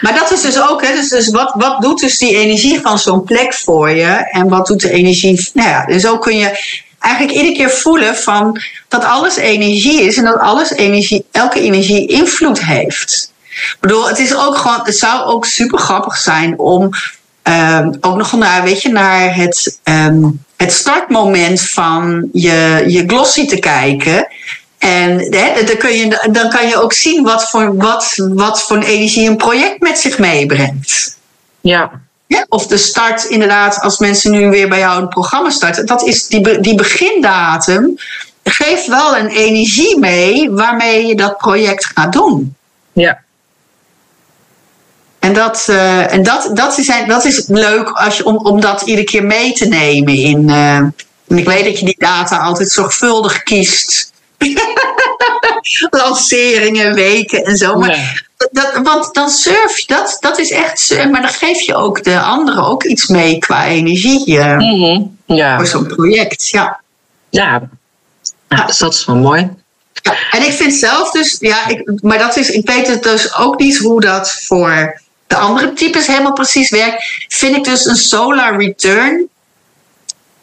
Maar dat is dus ook, hè, dus, dus wat, wat doet dus die energie van zo'n plek voor je? En wat doet de energie. Nou ja, dus zo kun je eigenlijk iedere keer voelen van dat alles energie is en dat alles energie, elke energie invloed heeft. Ik bedoel, het is ook gewoon, het zou ook super grappig zijn om um, ook nog naar, weet je, naar het, um, het startmoment van je, je glossy te kijken. En hè, dan, kun je, dan kan je ook zien wat voor, wat, wat voor energie een project met zich meebrengt. Ja. ja. Of de start, inderdaad, als mensen nu weer bij jou een programma starten, dat is die, die begindatum geeft wel een energie mee waarmee je dat project gaat doen. Ja. En dat, uh, en dat, dat, is, dat is leuk als je, om, om dat iedere keer mee te nemen. In, uh, en ik weet dat je die data altijd zorgvuldig kiest. Lanceringen, weken en zo. Maar dat, want dan surf je, dat, dat is echt. Maar dan geef je ook de anderen ook iets mee qua energie. Uh, mm-hmm. ja. Voor zo'n project, ja. Ja, ja dus dat is wel mooi. Ja, en ik vind zelf dus, ja, ik, maar dat is, ik weet het dus ook niet hoe dat voor de andere types helemaal precies werkt. Vind ik dus een solar return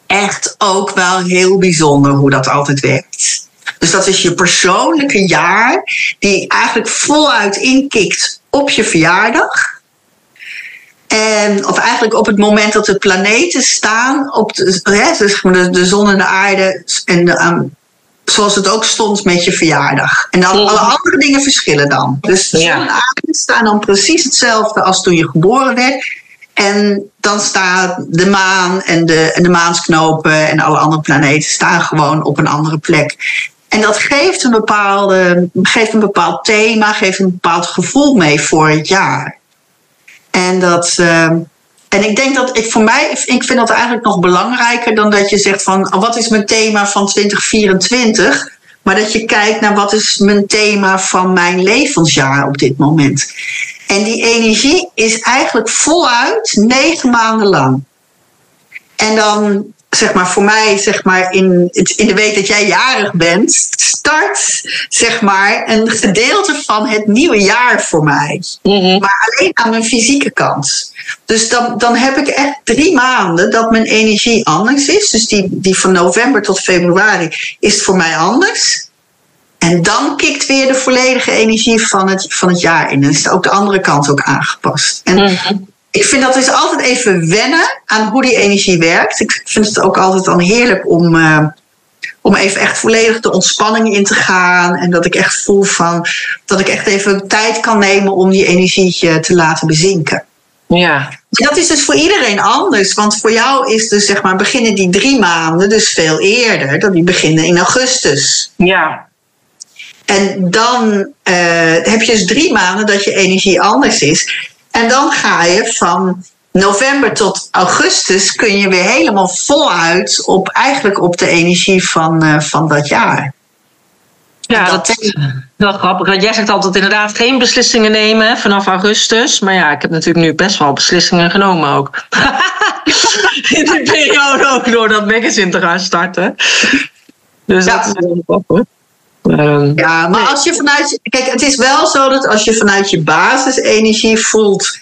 echt ook wel heel bijzonder hoe dat altijd werkt. Dus dat is je persoonlijke jaar, die eigenlijk voluit inkikt op je verjaardag. En, of eigenlijk op het moment dat de planeten staan, op de, hè, dus de, de zon en de aarde, en de, um, zoals het ook stond met je verjaardag. En dan alle andere dingen verschillen dan. Dus de zon en de aarde staan dan precies hetzelfde als toen je geboren werd. En dan staat de maan en de, en de maansknopen en alle andere planeten staan gewoon op een andere plek. En dat geeft een, bepaalde, geeft een bepaald thema, geeft een bepaald gevoel mee voor het jaar. En dat. Uh, en ik denk dat ik voor mij, ik vind dat eigenlijk nog belangrijker dan dat je zegt van oh, wat is mijn thema van 2024? Maar dat je kijkt naar wat is mijn thema van mijn levensjaar op dit moment. En die energie is eigenlijk voluit negen maanden lang. En dan zeg maar, voor mij, zeg maar, in, in de week dat jij jarig bent, start, zeg maar, een gedeelte van het nieuwe jaar voor mij. Mhm. Maar alleen aan mijn fysieke kant. Dus dan, dan heb ik echt drie maanden dat mijn energie anders is. Dus die, die van november tot februari is voor mij anders. En dan kikt weer de volledige energie van het, van het jaar in. En is ook de andere kant ook aangepast. En mhm ik vind dat dus altijd even wennen aan hoe die energie werkt. Ik vind het ook altijd dan heerlijk om, uh, om even echt volledig de ontspanning in te gaan. En dat ik echt voel van dat ik echt even tijd kan nemen om die energie te laten bezinken. Ja. Dat is dus voor iedereen anders. Want voor jou is dus zeg maar beginnen die drie maanden dus veel eerder. Dan die beginnen in augustus. Ja. En dan uh, heb je dus drie maanden dat je energie anders is. En dan ga je van november tot augustus kun je weer helemaal voluit op eigenlijk op de energie van, uh, van dat jaar. Ja, dat, is wel grappig. Want jij zegt altijd inderdaad geen beslissingen nemen vanaf augustus. Maar ja, ik heb natuurlijk nu best wel beslissingen genomen ook. In die periode ook door dat magazine te gaan starten. Dus ja. dat is wel grappig. Ehm, ja, maar als je vanuit. Kijk, het is wel zo dat als je vanuit je basisenergie voelt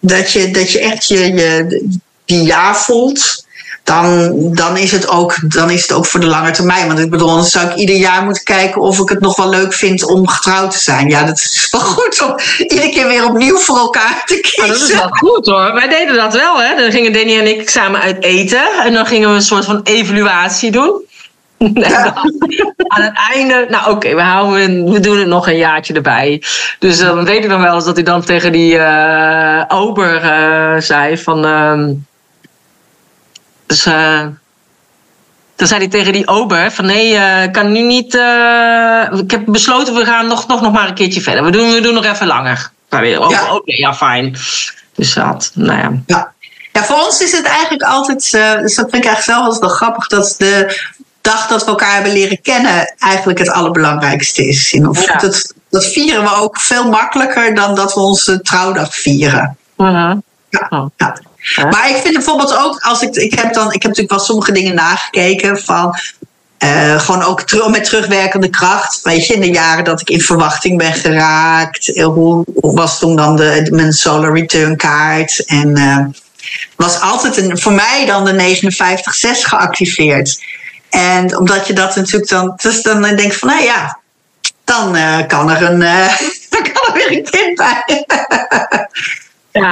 dat je, dat je echt je, je, die ja voelt. Dan, dan, is het ook, dan is het ook voor de lange termijn. Want ik bedoel, dan zou ik ieder jaar moeten kijken of ik het nog wel leuk vind om getrouwd te zijn. Ja, dat is wel goed om iedere keer weer opnieuw voor elkaar te kiezen. dat is wel goed hoor. Wij deden dat wel, hè. Dan gingen Danny en ik samen uit eten. En dan gingen we een soort van evaluatie doen. aan het einde, nou oké, we houden, we doen het nog een jaartje erbij. Dus dan weet ik nog wel eens dat hij dan tegen die uh, ober uh, zei van. Uh, dus dan zei hij tegen die ober van nee, ik kan nu niet. ik heb besloten, we gaan nog, nog, nog maar een keertje verder. We doen, we doen nog even langer. Weer, oh, ja. oké, ja, fijn. Dus dat, nou ja. ja. Ja, voor ons is het eigenlijk altijd, dus dat vind ik eigenlijk zelf altijd wel grappig, dat de dag dat we elkaar hebben leren kennen eigenlijk het allerbelangrijkste is. Ja. Dat, dat vieren we ook veel makkelijker dan dat we onze trouwdag vieren. Uh-huh. Ja, oh. ja. Maar ik vind bijvoorbeeld ook, als ik, ik heb dan, ik heb natuurlijk wel sommige dingen nagekeken van. Uh, gewoon ook terug, met terugwerkende kracht. Weet je, in de jaren dat ik in verwachting ben geraakt. Eh, hoe, hoe was toen dan de, mijn solar return kaart? En uh, was altijd een, voor mij dan de 59-6 geactiveerd. En omdat je dat natuurlijk dan, dus dan denk van, nou ja, dan uh, kan er een, uh, dan kan er weer een kind bij. Maar,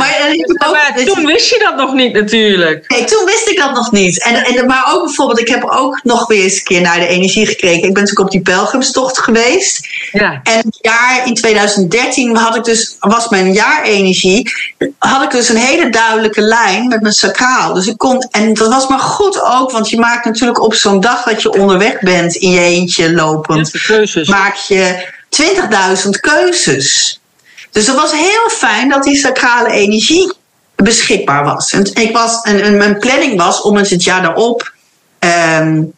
maar toen wist je dat nog niet natuurlijk. Nee, toen wist ik dat nog niet. En, en, maar ook bijvoorbeeld, ik heb ook nog weer eens een keer naar de energie gekeken. Ik ben natuurlijk op die pelgrimstocht geweest. Ja. En het jaar in 2013 had ik dus, was mijn jaarenergie, had ik dus een hele duidelijke lijn met mijn sacraal. Dus ik kon, en dat was maar goed ook, want je maakt natuurlijk op zo'n dag dat je onderweg bent in je eentje lopend, maak je 20.000 keuzes. Dus dat was heel fijn dat die sacrale energie beschikbaar was. En, ik was, en, mijn planning was om het het jaar daarop um,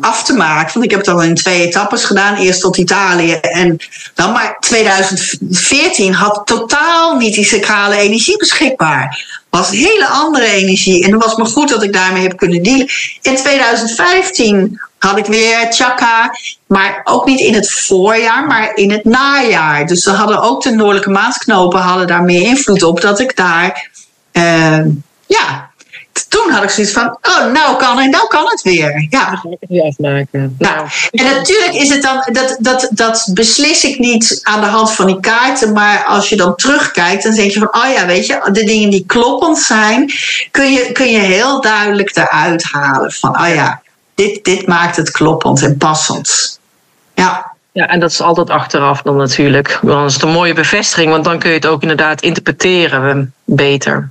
af te maken. Want ik heb het al in twee etappes gedaan. Eerst tot Italië en dan maar 2014 had totaal niet die sacrale energie beschikbaar. Was hele andere energie. En het was maar goed dat ik daarmee heb kunnen dealen. In 2015 had ik weer chakra. Maar ook niet in het voorjaar, maar in het najaar. Dus ze hadden ook de noordelijke maansknopen hadden daar meer invloed op. Dat ik daar, uh, ja, toen had ik zoiets van, oh, nou kan en nou kan het weer. Ja. afmaken. Nou, en natuurlijk is het dan, dat, dat, dat beslis ik niet aan de hand van die kaarten, maar als je dan terugkijkt, dan denk je van, oh ja, weet je, de dingen die kloppend zijn, kun je, kun je heel duidelijk eruit halen van, oh ja, dit, dit maakt het kloppend en passend. Ja. Ja, en dat is altijd achteraf dan natuurlijk. Dan is het een mooie bevestiging, want dan kun je het ook inderdaad interpreteren beter.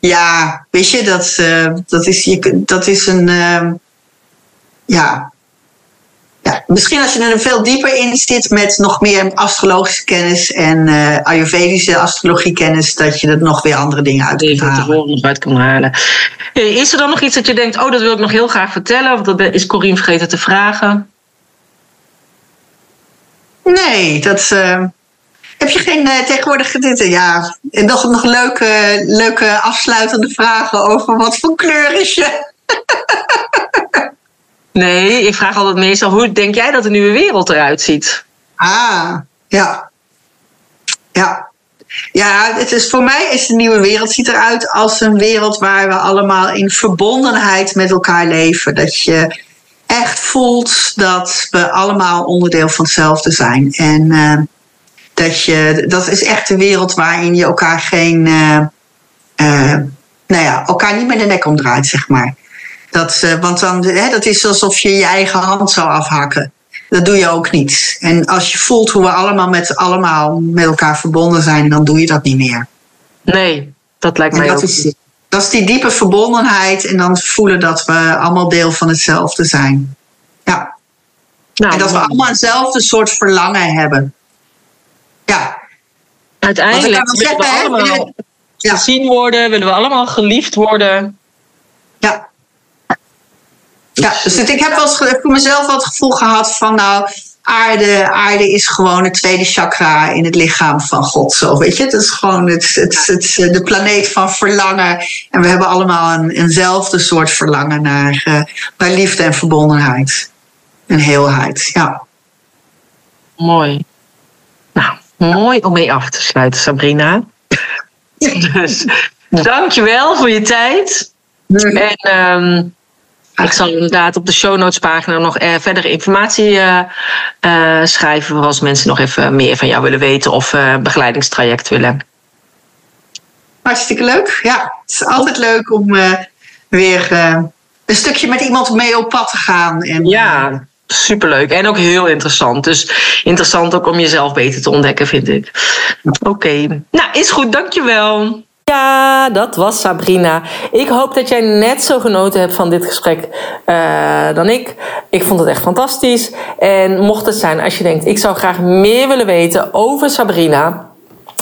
Ja, weet je, dat, uh, dat, is, je, dat is een. Uh, ja. ja. Misschien als je er veel dieper in zit met nog meer astrologische kennis en uh, Ayurvedische astrologiekennis, dat je er nog weer andere dingen uit kunt halen. nog uit kan halen. Is er dan nog iets dat je denkt, oh, dat wil ik nog heel graag vertellen? Of dat is Corine vergeten te vragen? Nee, dat. Heb je geen uh, tegenwoordig dit? Ja, en nog, nog leuke, leuke afsluitende vragen over wat voor kleur is je? nee, ik vraag altijd meestal hoe denk jij dat de nieuwe wereld eruit ziet? Ah, ja. Ja. Ja, het is, voor mij is de nieuwe wereld ziet eruit als een wereld waar we allemaal in verbondenheid met elkaar leven. Dat je echt voelt dat we allemaal onderdeel van hetzelfde zijn. En uh, dat, je, dat is echt een wereld waarin je elkaar geen. Uh, uh, nou ja, elkaar niet met de nek omdraait, zeg maar. Dat, want dan, hè, dat is alsof je je eigen hand zou afhakken. Dat doe je ook niet. En als je voelt hoe we allemaal met, allemaal met elkaar verbonden zijn, dan doe je dat niet meer. Nee, dat lijkt mij dat ook. Is, dat is die diepe verbondenheid en dan voelen dat we allemaal deel van hetzelfde zijn. Ja. Nou, en dat we allemaal eenzelfde soort verlangen hebben. Ja. Uiteindelijk willen we allemaal ja. gezien worden, willen we allemaal geliefd worden. Ja. Ja, dus ik heb wel eens voor mezelf het gevoel gehad van nou, aarde, aarde is gewoon het tweede chakra in het lichaam van God. Zo, weet je, het is gewoon het, het, het, de planeet van verlangen. En we hebben allemaal een, eenzelfde soort verlangen naar, uh, naar liefde en verbondenheid. En heelheid, ja. Mooi. Nou, mooi om mee af te sluiten, Sabrina. dus dankjewel voor je tijd. En um, ik zal inderdaad op de show notes pagina nog uh, verdere informatie uh, uh, schrijven. Als mensen nog even meer van jou willen weten of begeleidingstraject willen. Hartstikke leuk. Ja, het is altijd leuk om weer een stukje met iemand mee op pad te gaan. En, ja, superleuk. En ook heel interessant. Dus interessant ook om jezelf beter te ontdekken, vind ik. Oké. Nou, is goed. Dankjewel. Ja, dat was Sabrina. Ik hoop dat jij net zo genoten hebt van dit gesprek uh, dan ik. Ik vond het echt fantastisch. En mocht het zijn als je denkt, ik zou graag meer willen weten over Sabrina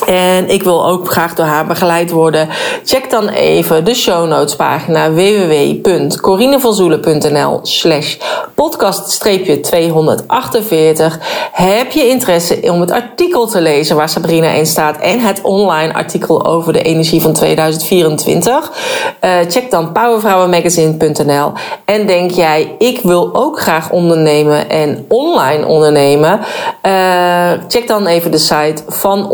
en ik wil ook graag door haar begeleid worden. Check dan even de show notes pagina www.corinevanzoelen.nl slash podcast-248. Heb je interesse om het artikel te lezen waar Sabrina in staat en het online artikel over de energie van 2024? Uh, eh, check dan powervrouwenmagazine.nl en denk jij, ik wil ook graag ondernemen en online ondernemen? Uh, check dan even de site van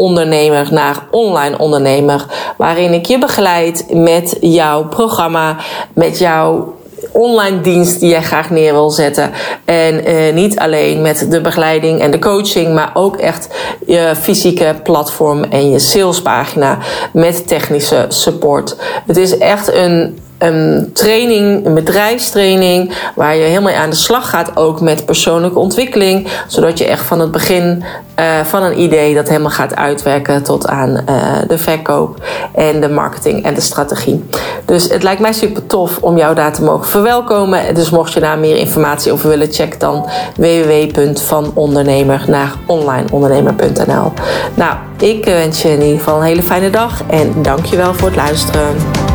naar online ondernemer. Waarin ik je begeleid met jouw programma, met jouw online dienst die jij graag neer wil zetten. En eh, niet alleen met de begeleiding en de coaching, maar ook echt je fysieke platform en je salespagina met technische support. Het is echt een een training, een bedrijfstraining, waar je helemaal aan de slag gaat, ook met persoonlijke ontwikkeling, zodat je echt van het begin uh, van een idee dat helemaal gaat uitwerken tot aan uh, de verkoop en de marketing en de strategie. Dus het lijkt mij super tof om jou daar te mogen verwelkomen. Dus mocht je daar meer informatie over willen, check dan www.vanondernemer naar onlineondernemer.nl. Nou, ik wens je in ieder geval een hele fijne dag en dankjewel voor het luisteren.